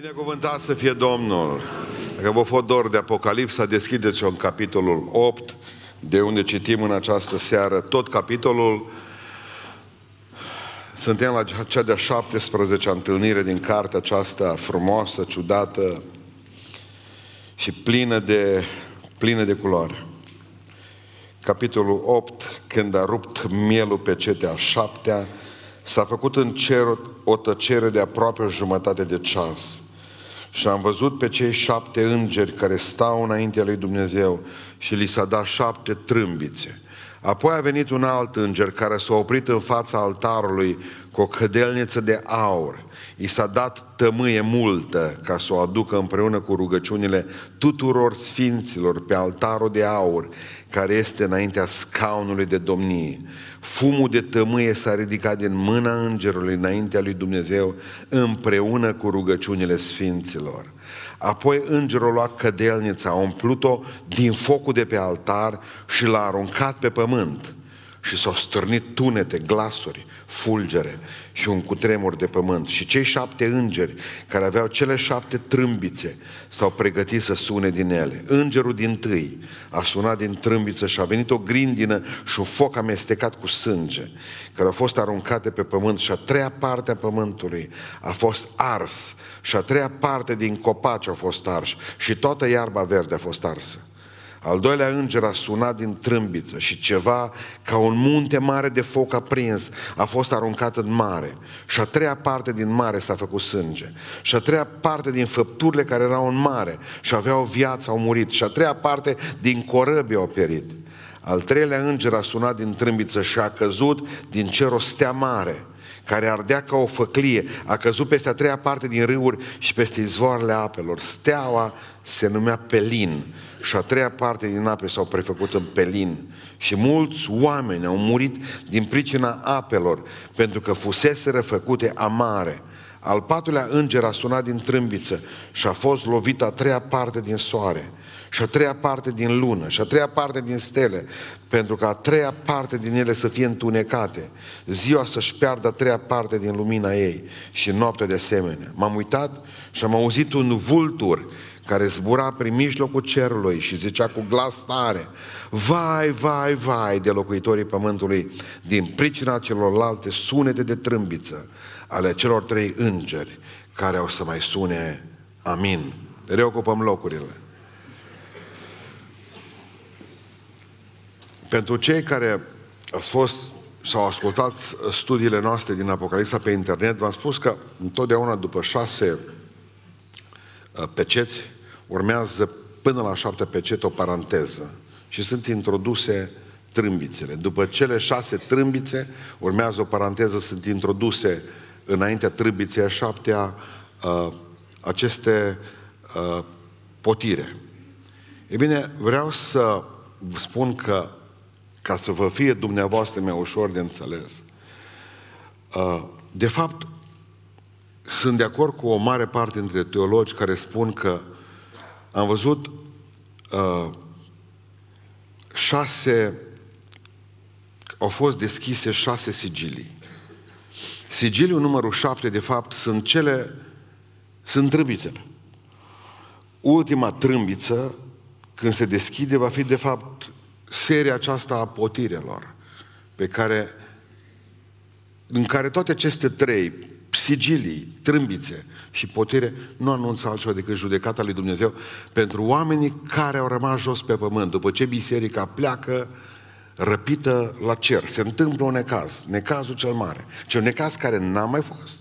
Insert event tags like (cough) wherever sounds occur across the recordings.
Binecuvântat să fie Domnul! Dacă vă fost dor de Apocalipsa, deschideți-o în capitolul 8, de unde citim în această seară tot capitolul. Suntem la cea de-a 17 întâlnire din cartea aceasta frumoasă, ciudată și plină de, plină de culoare. Capitolul 8, când a rupt mielul pe cetea șaptea, s-a făcut în cer o tăcere de aproape o jumătate de ceas. Și am văzut pe cei șapte îngeri care stau înaintea lui Dumnezeu și li s-a dat șapte trâmbițe. Apoi a venit un alt înger care s-a oprit în fața altarului cu o cădelniță de aur. I s-a dat tămâie multă ca să o aducă împreună cu rugăciunile tuturor sfinților pe altarul de aur care este înaintea scaunului de domnie. Fumul de tămâie s-a ridicat din mâna îngerului înaintea lui Dumnezeu împreună cu rugăciunile sfinților. Apoi îngerul a luat cădelnița, a umplut-o din focul de pe altar și l-a aruncat pe pământ. Și s-au stârnit tunete, glasuri, fulgere și un cutremur de pământ. Și cei șapte îngeri care aveau cele șapte trâmbițe s-au pregătit să sune din ele. Îngerul din tâi a sunat din trâmbiță și a venit o grindină și un foc amestecat cu sânge, care au fost aruncate pe pământ și a treia parte a pământului a fost ars și a treia parte din copaci a fost ars și toată iarba verde a fost arsă. Al doilea înger a sunat din trâmbiță și ceva ca un munte mare de foc aprins a fost aruncat în mare. Și a treia parte din mare s-a făcut sânge. Și a treia parte din făpturile care erau în mare și aveau viață au murit. Și a treia parte din corăbi au pierit. Al treilea înger a sunat din trâmbiță și a căzut din cer o stea mare care ardea ca o făclie, a căzut peste a treia parte din râuri și peste izvoarele apelor. Steaua se numea Pelin și a treia parte din ape s-au prefăcut în Pelin. Și mulți oameni au murit din pricina apelor, pentru că fuseseră făcute amare. Al patrulea înger a sunat din trâmbiță și a fost lovit a treia parte din soare și a treia parte din lună și a treia parte din stele, pentru că a treia parte din ele să fie întunecate, ziua să-și piardă a treia parte din lumina ei și noaptea de asemenea. M-am uitat și am auzit un vultur care zbura prin mijlocul cerului și zicea cu glas tare, vai, vai, vai de locuitorii pământului, din pricina celorlalte sunete de trâmbiță ale celor trei îngeri care au să mai sune amin. Reocupăm locurile. Pentru cei care ați fost sau ascultat studiile noastre din Apocalipsa pe internet, v-am spus că întotdeauna după șase uh, peceți urmează până la șapte pecete o paranteză și sunt introduse trâmbițele. După cele șase trâmbițe urmează o paranteză, sunt introduse înaintea trâmbiței a șaptea uh, aceste uh, potire. E bine, vreau să vă spun că ca să vă fie dumneavoastră mai ușor de înțeles. Uh, de fapt, sunt de acord cu o mare parte dintre teologi care spun că am văzut uh, șase, au fost deschise șase sigilii. Sigiliul numărul șapte, de fapt, sunt cele, sunt trâmbițele. Ultima trâmbiță, când se deschide, va fi, de fapt, seria aceasta a potirelor, pe care, în care toate aceste trei, sigilii, trâmbițe și potire, nu anunță altceva decât judecata lui Dumnezeu pentru oamenii care au rămas jos pe pământ, după ce biserica pleacă răpită la cer. Se întâmplă un necaz, necazul cel mare. Ce un necaz care n-a mai fost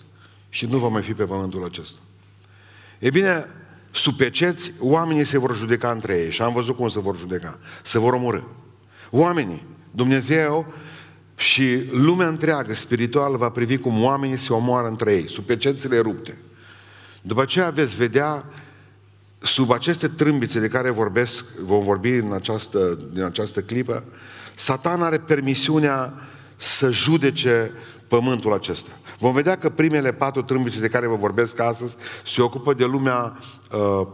și nu va mai fi pe pământul acesta. E bine, sub peceți, oamenii se vor judeca între ei și am văzut cum se vor judeca. Se vor omorâ. Oamenii, Dumnezeu și lumea întreagă spirituală va privi cum oamenii se omoară între ei, sub pecețile rupte. După aceea veți vedea sub aceste trâmbițe de care vorbesc, vom vorbi în această, din această clipă, Satan are permisiunea să judece pământul acesta. Vom vedea că primele patru trâmbițe de care vă vorbesc astăzi se ocupă de lumea, uh,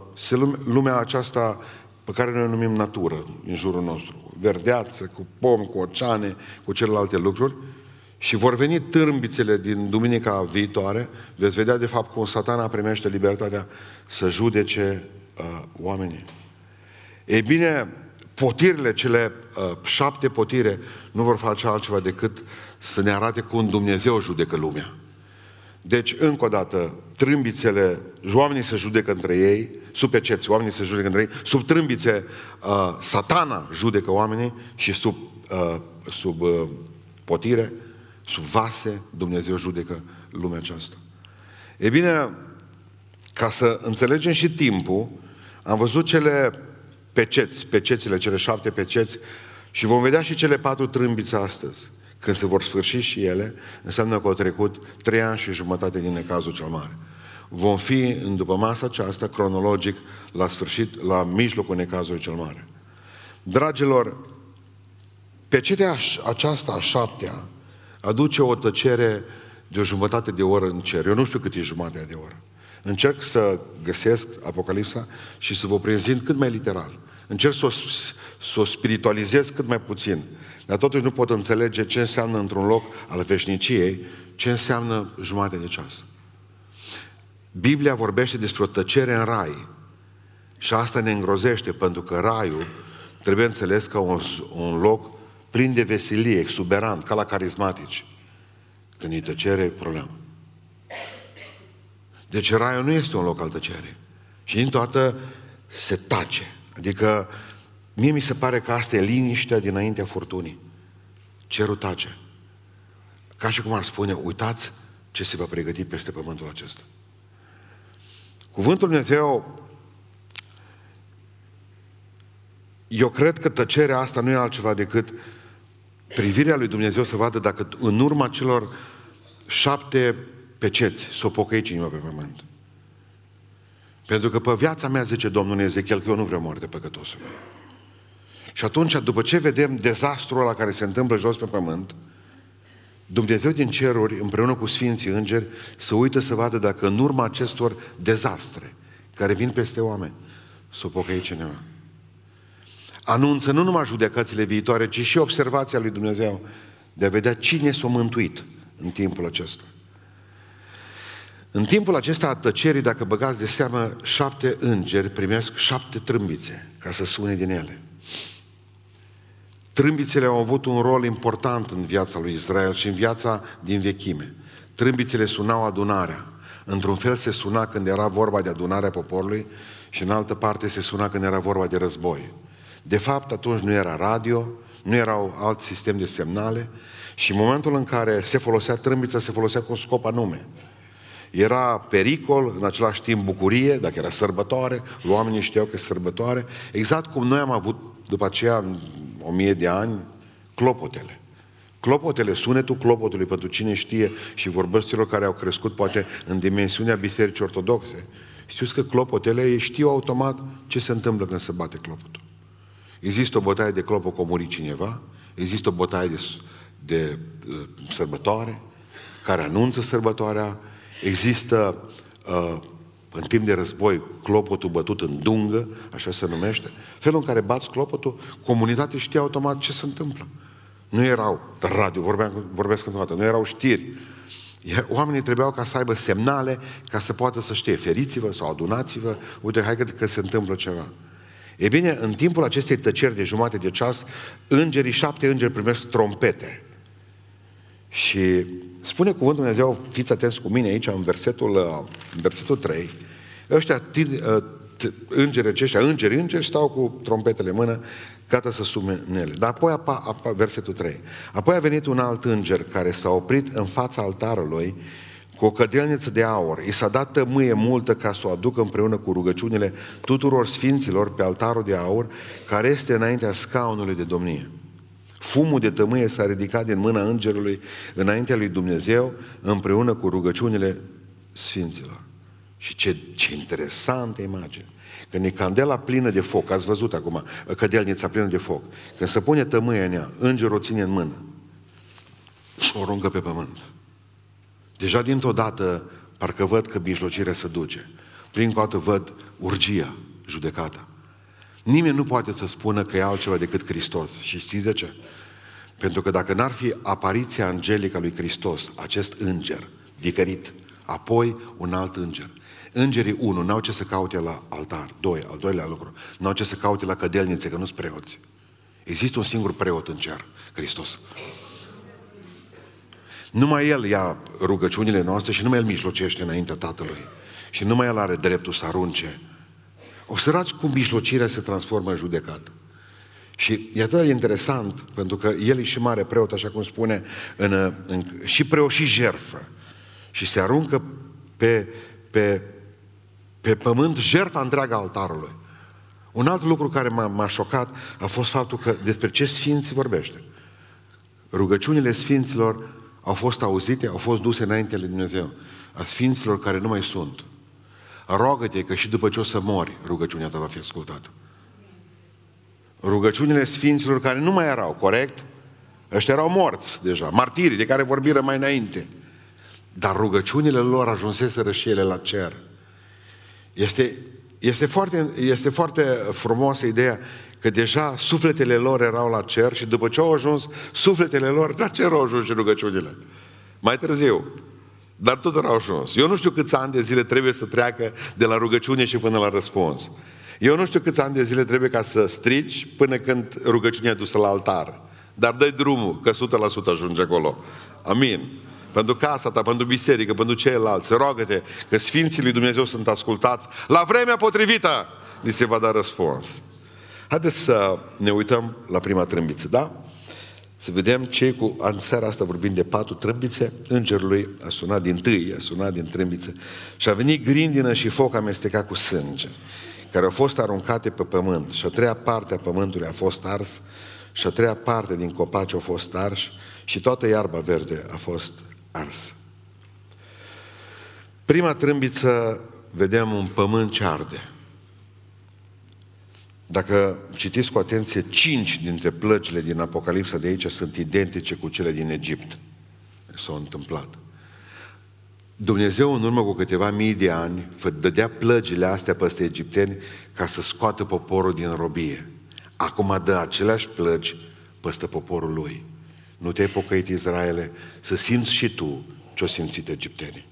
lumea aceasta pe care noi o numim natură în jurul nostru. Verdeață, cu pom, cu oceane, cu celelalte lucruri. Și vor veni târbițele din duminica viitoare, veți vedea de fapt cum satana primește libertatea să judece uh, oamenii. Ei bine, potirile, cele uh, șapte potire, nu vor face altceva decât să ne arate cum Dumnezeu judecă lumea. Deci, încă o dată, trâmbițele, oamenii se judecă între ei, sub peceți, oamenii se judecă între ei, sub trâmbițe, uh, satana judecă oamenii și sub, uh, sub uh, potire, sub vase, Dumnezeu judecă lumea aceasta. E bine, ca să înțelegem și timpul, am văzut cele peceți, pecețile, cele șapte peceți și vom vedea și cele patru trâmbițe astăzi. Când se vor sfârși și ele, înseamnă că au trecut trei ani și jumătate din necazul cel mare. Vom fi, în după masa aceasta, cronologic, la sfârșit, la mijlocul necazului cel mare. Dragilor, pecetea aceasta a șaptea aduce o tăcere de o jumătate de oră în cer. Eu nu știu cât e jumătatea de oră. Încerc să găsesc Apocalipsa și să vă prezint cât mai literal. Încerc să o, să o spiritualizez cât mai puțin. Dar totuși nu pot înțelege ce înseamnă într-un loc al veșniciei, ce înseamnă jumătate de ceas. Biblia vorbește despre o tăcere în rai. Și asta ne îngrozește, pentru că raiul trebuie înțeles ca un, un loc plin de veselie, exuberant, ca la carismatici. Când e tăcere, e problemă. Deci raiul nu este un loc al tăcerii. Și din toată se tace. Adică mie mi se pare că asta e liniștea dinaintea furtunii. Cerul tace. Ca și cum ar spune, uitați ce se va pregăti peste pământul acesta. Cuvântul Dumnezeu eu cred că tăcerea asta nu e altceva decât privirea lui Dumnezeu să vadă dacă în urma celor șapte peceți s-o pocăi cineva pe pământ. Pentru că pe viața mea, zice Domnul Ezechiel, că eu nu vreau moarte păcătosului. Și atunci, după ce vedem dezastrul ăla care se întâmplă jos pe pământ, Dumnezeu din ceruri, împreună cu Sfinții Îngeri, să uită să vadă dacă în urma acestor dezastre care vin peste oameni, să o pocăi cineva. Anunță nu numai judecățile viitoare, ci și observația lui Dumnezeu de a vedea cine s-a mântuit în timpul acesta. În timpul acesta a tăcerii, dacă băgați de seamă, șapte îngeri primesc șapte trâmbițe ca să sune din ele. Trâmbițele au avut un rol important în viața lui Israel și în viața din vechime. Trâmbițele sunau adunarea. Într-un fel se suna când era vorba de adunarea poporului și în altă parte se suna când era vorba de război. De fapt, atunci nu era radio, nu erau alt sistem de semnale și în momentul în care se folosea trâmbița, se folosea cu un scop anume. Era pericol, în același timp bucurie, dacă era sărbătoare, oamenii știau că e sărbătoare, exact cum noi am avut după aceea, în o mie de ani, clopotele. Clopotele, sunetul clopotului, pentru cine știe și vorbesc celor care au crescut poate în dimensiunea bisericii ortodoxe, știți că clopotele știu automat ce se întâmplă când se bate clopotul. Există o bătaie de clopot cu muri cineva, există o bătaie de, de uh, sărbătoare, care anunță sărbătoarea, există uh, în timp de război clopotul bătut în dungă, așa se numește, felul în care bați clopotul, comunitatea știa automat ce se întâmplă. Nu erau radio, vorbeam, vorbesc într-o nu erau știri. Oamenii trebuiau ca să aibă semnale ca să poată să știe, feriți-vă sau adunați-vă, uite, hai că, că se întâmplă ceva. E bine, în timpul acestei tăceri de jumate de ceas, îngerii, șapte îngeri primesc trompete. Și spune cuvântul Dumnezeu, fiți atenți cu mine aici, în versetul, în versetul 3, ăștia, îngerii aceștia, îngeri, îngeri, stau cu trompetele în mână, gata să sume în ele. Dar apoi, apa, apa, versetul 3, apoi a venit un alt înger care s-a oprit în fața altarului cu o cădelniță de aur. I s-a dat tămâie multă ca să o aducă împreună cu rugăciunile tuturor sfinților pe altarul de aur care este înaintea scaunului de domnie. Fumul de tămâie s-a ridicat din mâna îngerului înaintea lui Dumnezeu împreună cu rugăciunile sfinților. Și ce, ce interesantă imagine. Când e candela plină de foc, ați văzut acum, cădelnița plină de foc, când se pune tămâie în ea, îngerul o ține în mână și o aruncă pe pământ. Deja dintr-o dată parcă văd că mijlocirea se duce. Prin dată văd urgia, judecata. Nimeni nu poate să spună că e altceva decât Hristos. Și știți de ce? Pentru că dacă n-ar fi apariția angelică a lui Hristos, acest înger, diferit, apoi un alt înger. Îngerii, unu, n-au ce să caute la altar. Doi, al doilea lucru, n-au ce să caute la cădelnițe, că nu sunt preoți. Există un singur preot în cer, Hristos. Numai El ia rugăciunile noastre și numai El mijlocește înaintea Tatălui. Și numai El are dreptul să arunce. Observați cum mijlocirea se transformă în judecată. Și e atât de interesant, pentru că el e și mare preot, așa cum spune, în, în, și preot și jerfă. Și se aruncă pe, pe, pe pământ jertfa întreaga altarului. Un alt lucru care m-a, m-a șocat a fost faptul că despre ce sfinți vorbește. Rugăciunile sfinților au fost auzite, au fost duse înainte lui Dumnezeu. A sfinților care nu mai sunt. Rogă-te că și după ce o să mori, rugăciunea ta va fi ascultată. Rugăciunile sfinților care nu mai erau, corect? Ăștia erau morți deja, martirii de care vorbiră mai înainte. Dar rugăciunile lor ajunseseră și ele la cer. Este, este, foarte, este foarte frumoasă ideea că deja sufletele lor erau la cer și după ce au ajuns sufletele lor, la cer au ajuns și rugăciunile. Mai târziu. Dar tot au ajuns. Eu nu știu câți ani de zile trebuie să treacă de la rugăciune și până la răspuns. Eu nu știu câți ani de zile trebuie ca să strici până când rugăciunea e dusă la altar. Dar dai drumul, că 100% ajunge acolo. Amin. Pentru casa ta, pentru biserică, pentru ceilalți. Rogă-te că Sfinții lui Dumnezeu sunt ascultați. La vremea potrivită li se va da răspuns. Haideți să ne uităm la prima trâmbiță, da? Să vedem ce cu... În seara asta vorbim de patru trâmbițe, îngerului a sunat din tâi, a sunat din trâmbiță și a venit grindină și foc amestecat cu sânge care au fost aruncate pe pământ și a treia parte a pământului a fost ars și a treia parte din copaci au fost arși și toată iarba verde a fost ars. Prima trâmbiță vedem un pământ ce arde. Dacă citiți cu atenție, cinci dintre plăcile din Apocalipsa de aici sunt identice cu cele din Egipt. S-au întâmplat. Dumnezeu în urmă cu câteva mii de ani dădea plăgile astea peste egipteni ca să scoată poporul din robie. Acum dă aceleași plăgi peste poporul lui. Nu te-ai pocăit, Israele, să simți și tu ce-o simțit egiptenii.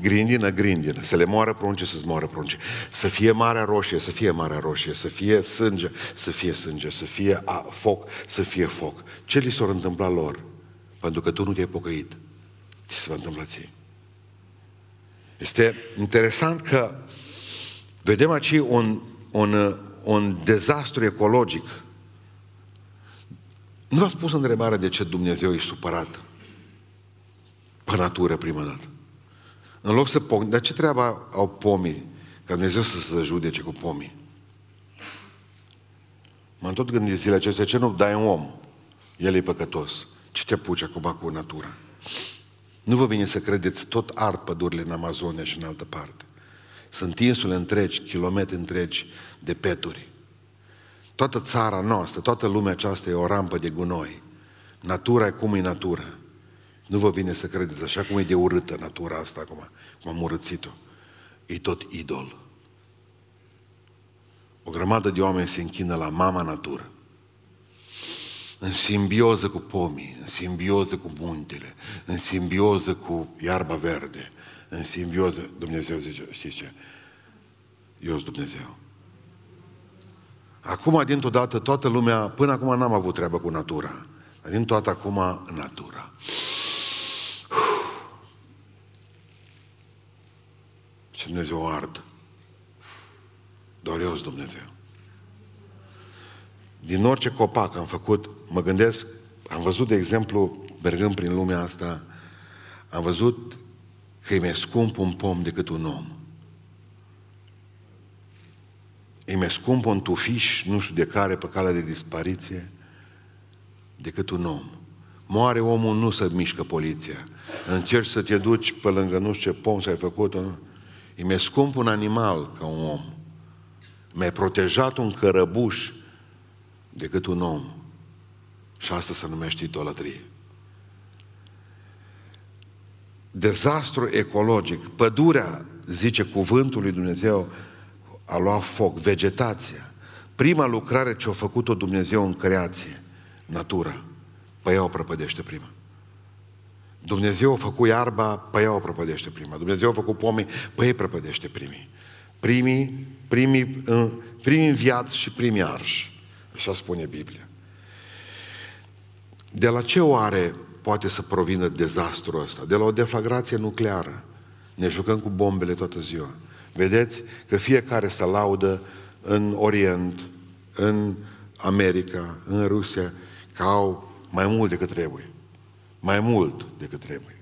Grindină, grindină, să le moară prunce, să-ți moară prunce. Să fie marea roșie, să fie marea roșie, să fie sânge, să fie sânge, să fie a, foc, să fie foc. Ce li s-a întâmplat lor? Pentru că tu nu te-ai pocăit. Ce se va întâmpla ție? Este interesant că vedem aici un, un, un dezastru ecologic. Nu v-ați pus întrebarea de ce Dumnezeu e supărat pe natură prima dată. În loc să pom... Dar ce treabă au pomii ca Dumnezeu să se judece cu pomii? M-am tot gândit zilele acestea, ce nu dai un om? El e păcătos. Ce te apuci acum cu natura? Nu vă vine să credeți, tot ard pădurile în Amazonia și în altă parte. Sunt insule întregi, kilometri întregi de peturi. Toată țara noastră, toată lumea aceasta e o rampă de gunoi. Natura e cum e natură. Nu vă vine să credeți, așa cum e de urâtă natura asta acum, cum am urățit-o. E tot idol. O grămadă de oameni se închină la mama natură în simbioză cu pomii, în simbioză cu muntele, în simbioză cu iarba verde, în simbioză, Dumnezeu zice, știți ce? Eu sunt Dumnezeu. Acum, dintr-o dată, toată lumea, până acum n-am avut treabă cu natura, dar din toată acum, în natura. Și Dumnezeu ard. Doar eu sunt Dumnezeu din orice copac am făcut, mă gândesc, am văzut, de exemplu, mergând prin lumea asta, am văzut că e mai scump un pom decât un om. E mai scump un tufiș, nu știu de care, pe calea de dispariție, decât un om. Moare omul, nu se mișcă poliția. Încerci să te duci pe lângă nu știu ce pom să ai făcut E mai scump un animal ca un om. Mai protejat un cărăbuș decât un om. Și asta se numește idolatrie. Dezastru ecologic. Pădurea, zice cuvântul lui Dumnezeu, a luat foc. Vegetația. Prima lucrare ce a făcut-o Dumnezeu în creație, natura. pe ea o prăpădește prima. Dumnezeu a făcut iarba, pe ea o prăpădește prima. Dumnezeu a făcut pomii, pe ei prăpădește primii. Primii, primii, primii viață și primii arși. Așa spune Biblia. De la ce oare poate să provină dezastrul ăsta? De la o deflagrație nucleară. Ne jucăm cu bombele toată ziua. Vedeți că fiecare se laudă în Orient, în America, în Rusia, că au mai mult decât trebuie. Mai mult decât trebuie.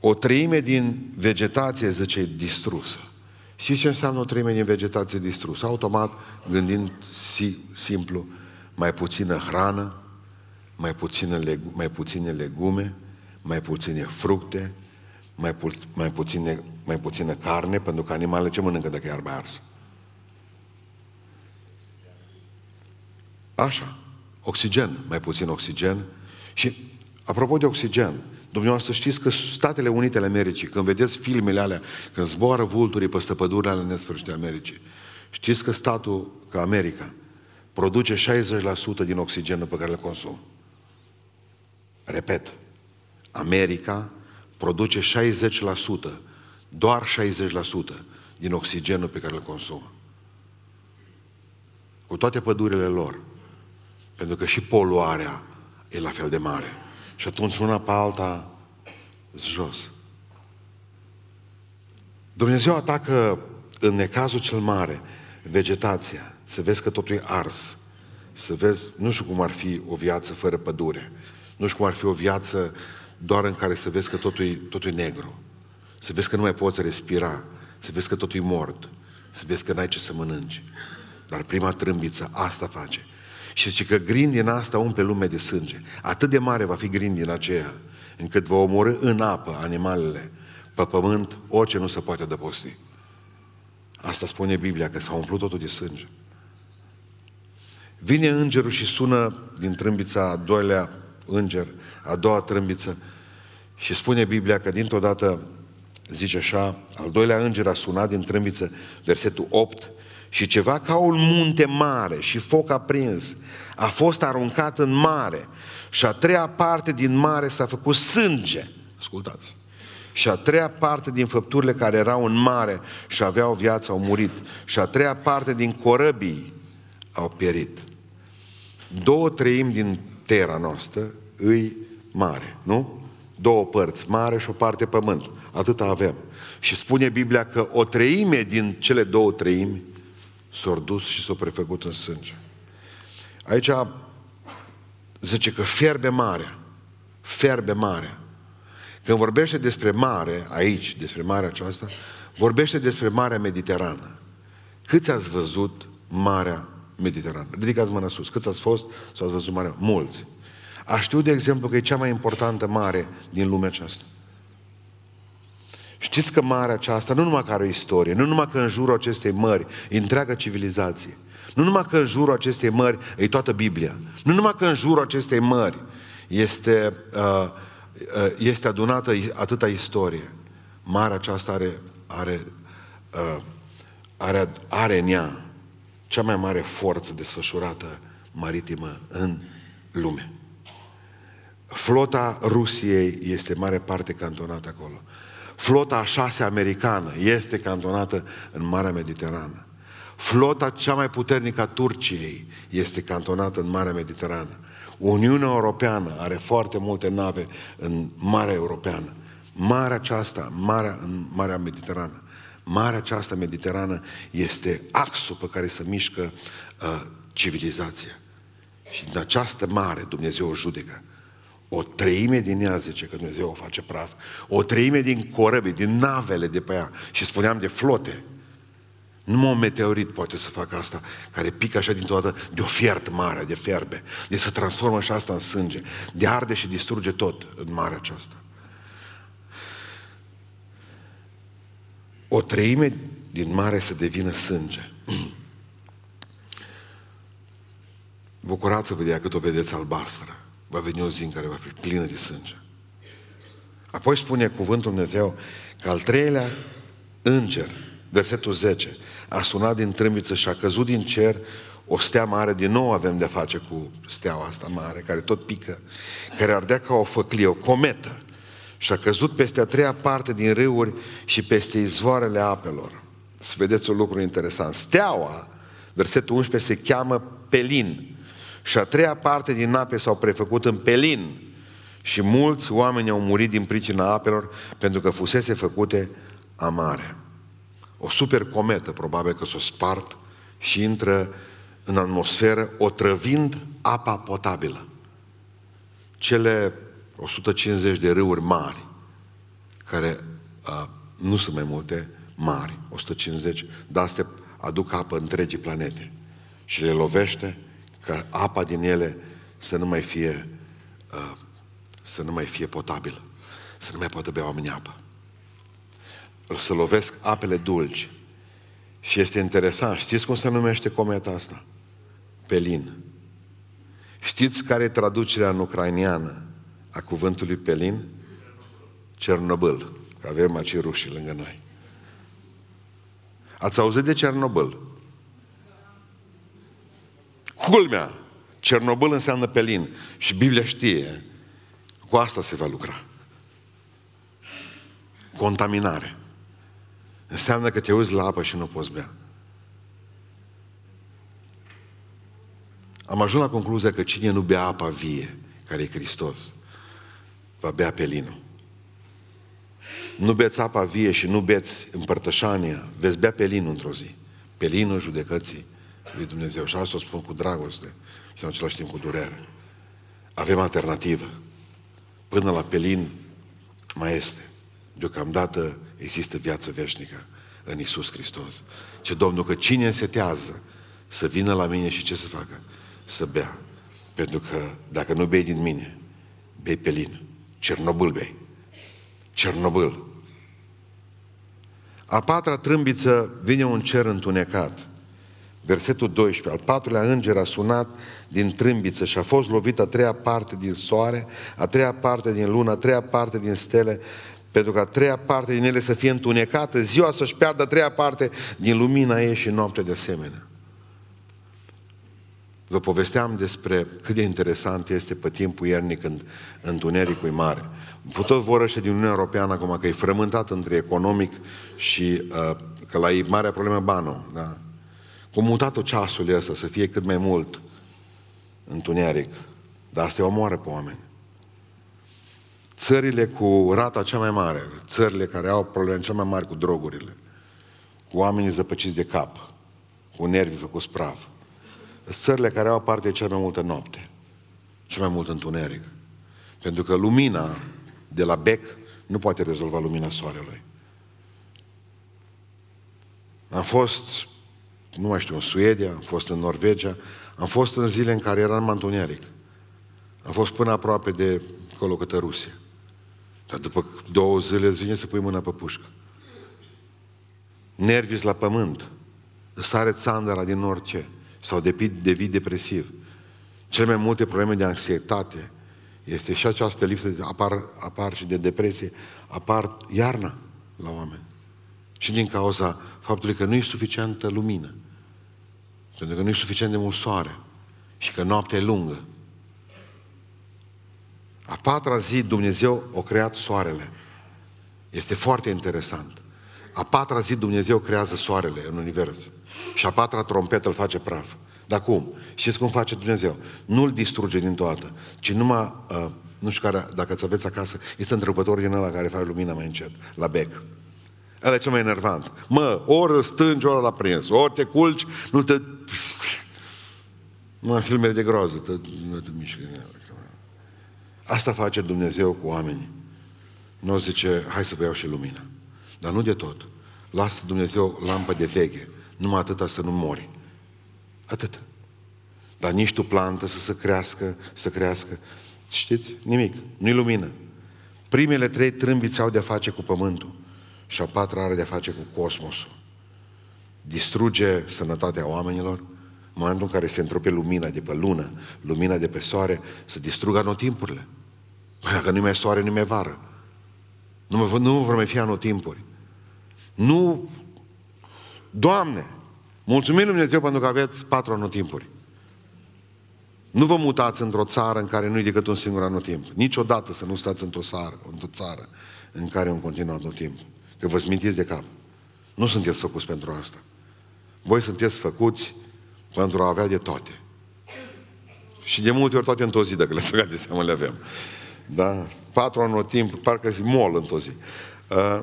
O treime din vegetație, zice, distrusă. Și ce înseamnă o treime din vegetație distrusă? Automat, gândind si, simplu, mai puțină hrană, mai puține, leg- mai puține legume, mai puține fructe, mai, pu- mai, puține, mai puțină carne, pentru că animalele ce mănâncă dacă e iarba arsă? Așa. Oxigen, mai puțin oxigen. Și, apropo de oxigen, Dumneavoastră știți că Statele Unite ale Americii, când vedeți filmele alea, când zboară vulturii peste pădurile ale nesfârșite Americii, știți că statul, că America, produce 60% din oxigenul pe care îl consumă. Repet, America produce 60%, doar 60% din oxigenul pe care îl consumă. Cu toate pădurile lor. Pentru că și poluarea e la fel de mare. Și atunci una pe alta jos. Dumnezeu atacă în necazul cel mare vegetația, să vezi că totul e ars, să vezi, nu știu cum ar fi o viață fără pădure, nu știu cum ar fi o viață doar în care să vezi că totul e, totul e negru, să vezi că nu mai poți respira, să vezi că totul e mort, să vezi că n-ai ce să mănânci. Dar prima trâmbiță asta face. Și zice că din asta umple lumea de sânge. Atât de mare va fi din aceea, încât va omorâ în apă animalele, pe pământ, orice nu se poate adăposti. Asta spune Biblia, că s-a umplut totul de sânge. Vine îngerul și sună din trâmbița a doilea înger, a doua trâmbiță, și spune Biblia că dintr-o dată, zice așa, al doilea înger a sunat din trâmbiță, versetul 8, și ceva ca un munte mare și foc aprins a fost aruncat în mare și a treia parte din mare s-a făcut sânge. Ascultați. Și a treia parte din făpturile care erau în mare și aveau viață au murit. Și a treia parte din corăbii au pierit. Două treimi din tera noastră îi mare, nu? Două părți mare și o parte pământ. Atât avem. Și spune Biblia că o treime din cele două treimi s-au dus și s-au prefăcut în sânge. Aici zice că fierbe marea. Fierbe marea. Când vorbește despre mare, aici, despre marea aceasta, vorbește despre Marea Mediterană. Câți ați văzut Marea Mediterană? Ridicați mâna sus. Câți ați fost sau ați văzut Marea? Mulți. Aș știu, de exemplu, că e cea mai importantă mare din lumea aceasta. Știți că marea aceasta, nu numai că are o istorie, nu numai că în jurul acestei mări e întreaga civilizație, nu numai că în jurul acestei mări e toată Biblia, nu numai că în jurul acestei mări este, uh, uh, este adunată atâta istorie, marea aceasta are, are, uh, are, are în ea cea mai mare forță desfășurată maritimă în lume. Flota Rusiei este mare parte cantonată acolo. Flota a șase americană este cantonată în Marea Mediterană. Flota cea mai puternică a Turciei este cantonată în Marea Mediterană. Uniunea Europeană are foarte multe nave în Marea Europeană. Marea aceasta, Marea, în Marea Mediterană, Marea aceasta mediterană este axul pe care se mișcă uh, civilizația. Și în această mare Dumnezeu o judecă. O treime din ea zice că Dumnezeu o face praf. O treime din corăbii, din navele de pe ea. Și spuneam de flote. Numai un meteorit poate să facă asta, care pică așa dintr-o dată de o fiert mare, de fierbe, de să transformă și asta în sânge, de arde și distruge tot în marea aceasta. O treime din mare să devină sânge. (clears throat) Bucurați-vă de ea cât o vedeți albastră va veni o zi în care va fi plină de sânge. Apoi spune cuvântul Dumnezeu că al treilea înger, versetul 10, a sunat din trâmbiță și a căzut din cer o stea mare, din nou avem de face cu steaua asta mare, care tot pică, care ardea ca o făclie, o cometă, și a căzut peste a treia parte din râuri și peste izvoarele apelor. Să vedeți un lucru interesant. Steaua, versetul 11, se cheamă Pelin. Și a treia parte din ape s-au prefăcut în Pelin. Și mulți oameni au murit din pricina apelor pentru că fusese făcute amare. O super cometă, probabil că s-o spart și intră în atmosferă, otrăvind apa potabilă. Cele 150 de râuri mari, care uh, nu sunt mai multe, mari, 150, dar astea aduc apă întregii planete. Și le lovește ca apa din ele să nu mai fie uh, să nu mai fie potabilă, să nu mai poată bea oamenii apă. Să lovesc apele dulci. Și este interesant, știți cum se numește cometa asta? Pelin. Știți care e traducerea în ucrainiană a cuvântului Pelin? Cernobâl. Că avem acei ruși lângă noi. Ați auzit de Cernobâl? Culmea! Cernobâl înseamnă pelin. Și Biblia știe. Cu asta se va lucra. Contaminare. Înseamnă că te uiți la apă și nu poți bea. Am ajuns la concluzia că cine nu bea apa vie, care e Hristos, va bea pelinul. Nu beți apa vie și nu beți împărtășania, veți bea pelinul într-o zi. Pelinul judecății lui Dumnezeu. Și asta o spun cu dragoste și în același timp cu durere. Avem alternativă. Până la pelin mai este. Deocamdată există viață veșnică în Isus Hristos. Ce Domnul că cine însetează să vină la mine și ce să facă? Să bea. Pentru că dacă nu bei din mine, bei pelin. Cernobâl bei. Cernobâl. A patra trâmbiță vine un cer întunecat. Versetul 12. Al patrulea înger a sunat din trâmbiță și a fost lovit a treia parte din soare, a treia parte din lună, a treia parte din stele, pentru că a treia parte din ele să fie întunecată, ziua să-și piardă a treia parte din lumina ei și noaptea de asemenea. Vă povesteam despre cât de interesant este pe timpul iernic când întunericul e mare. Tot vor ăștia din Uniunea Europeană acum că e frământat între economic și uh, că la ei marea problemă banul. Da? Cum mutat-o ceasul ăsta să fie cât mai mult întuneric. Dar asta o omoară pe oameni. Țările cu rata cea mai mare, țările care au probleme cea mai mari cu drogurile, cu oamenii zăpăciți de cap, cu nervii făcuți praf, țările care au parte de cea mai multă noapte, cel mai mult întuneric. Pentru că lumina de la bec nu poate rezolva lumina soarelui. Am fost, nu mai știu, în Suedia, am fost în Norvegia, am fost în zile în care era în întuneric. Am fost până aproape de acolo către Rusia. Dar după două zile îți vine să pui mâna pe pușcă. Nervis la pământ. Sare țandara din orice. Sau devii depresiv. Cele mai multe probleme de anxietate, este și această lipsă, apar, apar și de depresie, apar iarna la oameni. Și din cauza faptului că nu e suficientă lumină. Pentru că nu e suficient de mult soare. Și că noaptea e lungă. A patra zi Dumnezeu a creat soarele. Este foarte interesant. A patra zi Dumnezeu creează soarele în univers. Și a patra trompetă îl face praf. Dar cum? Știți cum face Dumnezeu? Nu-l distruge din toată, ci numai, uh, nu știu care, dacă ți aveți acasă, este întrepător din ăla care face lumina mai încet, la bec. Ăla e cel mai enervant. Mă, ori stângi, ori la prins, ori te culci, nu te... Nu am filmele de groază, te, nu te mișcă. Asta face Dumnezeu cu oamenii. Nu zice, hai să vă iau și lumina. Dar nu de tot. Lasă Dumnezeu lampă de veche. Numai atâta să nu mori. Atât. Dar nici tu plantă să se crească, să crească. Știți? Nimic. Nu-i lumină. Primele trei trâmbiți au de-a face cu pământul și a patra are de-a face cu cosmosul. Distruge sănătatea oamenilor, în momentul în care se întrupe lumina de pe lună, lumina de pe soare, să distrugă anotimpurile. Dacă nu mai soare, nu mai vară. Nu, nu vor mai fi anotimpuri. Nu, Doamne, Mulțumim Lui Dumnezeu pentru că aveți patru anotimpuri. Nu vă mutați într-o țară în care nu-i decât un singur anotimp. Niciodată să nu stați într-o țară, într-o țară în care e un continuu anotimp. Că vă smintiți de cap. Nu sunteți făcuți pentru asta. Voi sunteți făcuți pentru a avea de toate. Și de multe ori toate într-o zi, dacă le băgați de seamă, le avem. Da? Patru anotimp, parcă zi mol într-o zi. Uh,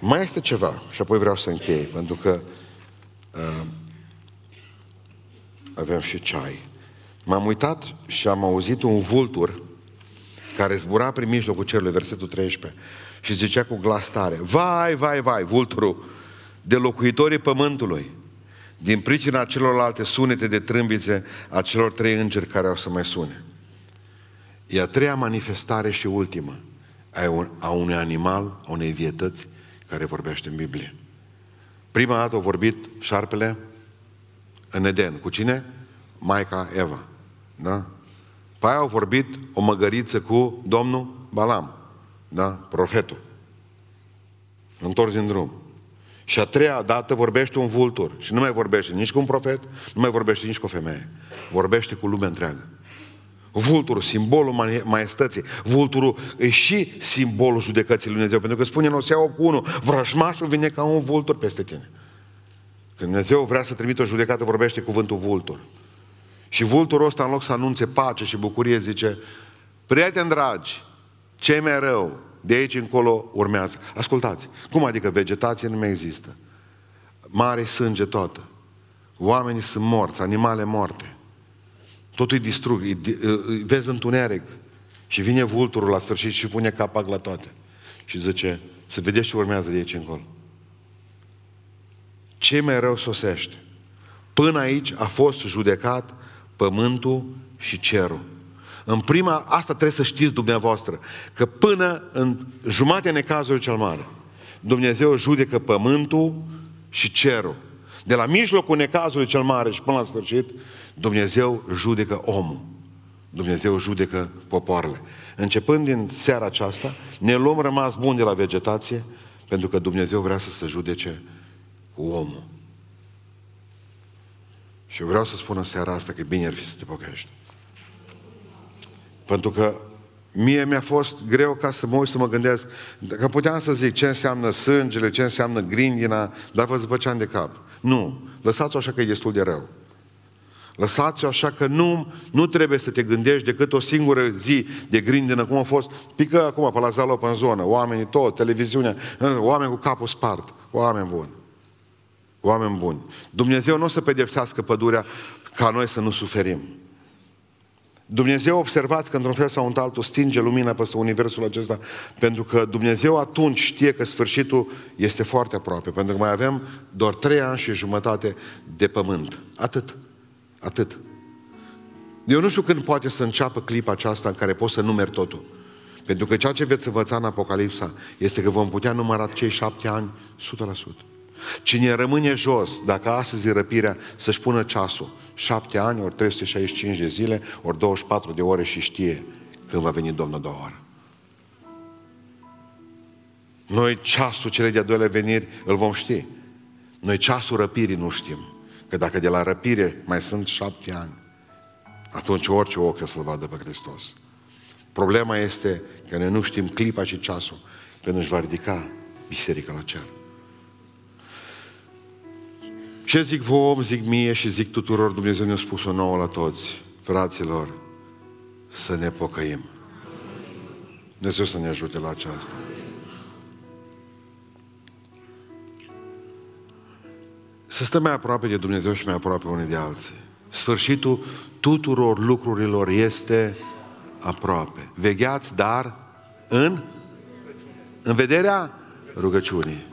mai este ceva și apoi vreau să închei, pentru că uh, avem și ceai. M-am uitat și am auzit un vultur care zbura prin mijlocul cerului, versetul 13, și zicea cu glas tare, vai, vai, vai, vulturul de locuitorii pământului, din pricina celorlalte sunete de trâmbițe a celor trei îngeri care au să mai sune. E a treia manifestare și ultimă a unui animal, a unei vietăți care vorbește în Biblie. Prima dată a vorbit șarpele în Eden. Cu cine? Maica Eva. Da? Pe aia au vorbit o măgăriță cu domnul Balam. Da? Profetul. Întors din drum. Și a treia dată vorbește un vultur. Și nu mai vorbește nici cu un profet, nu mai vorbește nici cu o femeie. Vorbește cu lumea întreagă. Vulturul, simbolul maestății. Vulturul e și simbolul judecății lui Dumnezeu. Pentru că spune în Osea 8 1, vrăjmașul vine ca un vultur peste tine. Când Dumnezeu vrea să trimită o judecată, vorbește cuvântul vultur. Și vulturul ăsta, în loc să anunțe pace și bucurie, zice, prieteni dragi, ce mai rău, de aici încolo urmează. Ascultați, cum adică vegetație nu mai există? Mare sânge toată. Oamenii sunt morți, animale morte. Totul îi distrug, îi, îi vezi întuneric. Și vine vulturul la sfârșit și pune capac la toate. Și zice, să vedeți ce urmează de aici încolo. Ce mai rău sosește? Până aici a fost judecat pământul și cerul. În prima, asta trebuie să știți dumneavoastră, că până în jumatea necazului cel mare, Dumnezeu judecă pământul și cerul. De la mijlocul necazului cel mare și până la sfârșit, Dumnezeu judecă omul. Dumnezeu judecă popoarele. Începând din seara aceasta, ne luăm rămas bun de la vegetație, pentru că Dumnezeu vrea să se judece cu omul. Și vreau să spun în seara asta că bine ar fi să te pocăiești. Pentru că mie mi-a fost greu ca să mă uit să mă gândesc, că puteam să zic ce înseamnă sângele, ce înseamnă grindina, dar vă zbăceam de cap. Nu, lăsați-o așa că e destul de rău. Lăsați-o așa că nu, nu trebuie să te gândești decât o singură zi de grindină, cum a fost, pică acum pe la Zalop în zonă, oamenii tot, televiziunea, oameni cu capul spart, oameni buni. Oameni buni. Dumnezeu nu o să pedepsească pădurea ca noi să nu suferim. Dumnezeu, observați că într-un fel sau într-altul stinge lumina peste universul acesta, pentru că Dumnezeu atunci știe că sfârșitul este foarte aproape, pentru că mai avem doar trei ani și jumătate de pământ. Atât. Atât. Eu nu știu când poate să înceapă clipa aceasta în care poți să numeri totul. Pentru că ceea ce veți învăța în Apocalipsa este că vom putea număra cei șapte ani 100%. Cine rămâne jos, dacă astăzi e răpirea, să-și pună ceasul. Șapte ani, ori 365 de zile, ori 24 de ore și știe când va veni Domnul două ori. Noi ceasul cele de-a doilea veniri îl vom ști. Noi ceasul răpirii nu știm. Că dacă de la răpire mai sunt șapte ani, atunci orice ochi o să-L vadă pe Hristos. Problema este că noi nu știm clipa și ceasul când își va ridica biserica la cer. Ce zic vouă, zic mie și zic tuturor, Dumnezeu ne-a spus-o nouă la toți, fraților, să ne pocăim. Dumnezeu să ne ajute la aceasta. Să stăm mai aproape de Dumnezeu și mai aproape unii de alții. Sfârșitul tuturor lucrurilor este aproape. Vegheați, dar în, în vederea rugăciunii.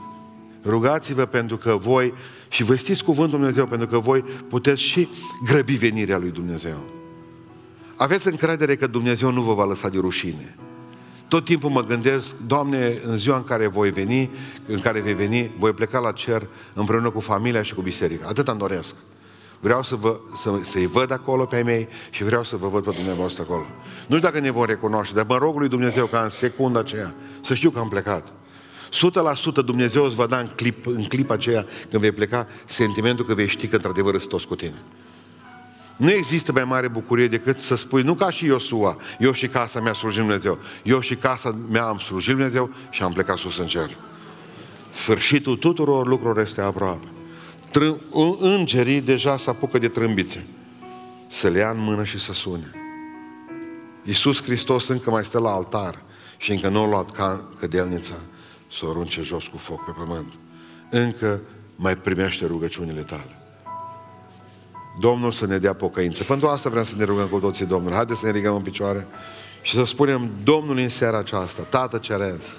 Rugați-vă pentru că voi și vestiți cuvântul Dumnezeu pentru că voi puteți și grăbi venirea lui Dumnezeu. Aveți încredere că Dumnezeu nu vă va lăsa de rușine. Tot timpul mă gândesc, Doamne, în ziua în care voi veni, în care vei veni, voi pleca la cer împreună cu familia și cu biserica. Atât îmi doresc. Vreau să vă, să, să-i văd acolo pe ai mei și vreau să vă văd pe dumneavoastră acolo. Nu știu dacă ne vor recunoaște, dar mă rog lui Dumnezeu ca în secunda aceea să știu că am plecat. 100% Dumnezeu îți va da în, clip, în clipa aceea când vei pleca sentimentul că vei ști că într-adevăr sunt toți cu tine. Nu există mai mare bucurie decât să spui, nu ca și Iosua, eu și casa mea slujim Dumnezeu. Eu și casa mea am slujit Dumnezeu și am plecat sus în cer. Sfârșitul tuturor lucrurilor este aproape. Trân- îngerii deja se apucă de trâmbițe. Să le ia în mână și să sune. Iisus Hristos încă mai stă la altar și încă nu a luat ca cădelnița să o arunce jos cu foc pe pământ. Încă mai primește rugăciunile tale. Domnul să ne dea pocăință. Pentru asta vreau să ne rugăm cu toții Domnul. Haideți să ne ridicăm în picioare și să spunem Domnul în seara aceasta, Tată Cerez,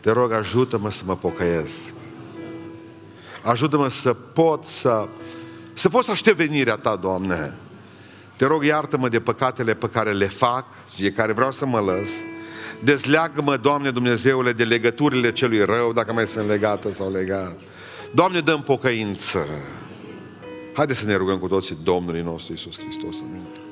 te rog ajută-mă să mă pocăiesc. Ajută-mă să pot să, să pot să aștept venirea Ta, Doamne. Te rog, iartă-mă de păcatele pe care le fac și de care vreau să mă lăs. Dezleagă-mă, Doamne Dumnezeule, de legăturile celui rău, dacă mai sunt legată sau legat. Doamne, dăm pocăință. Haideți să ne rugăm cu toții Domnului nostru Iisus Hristos. Amin.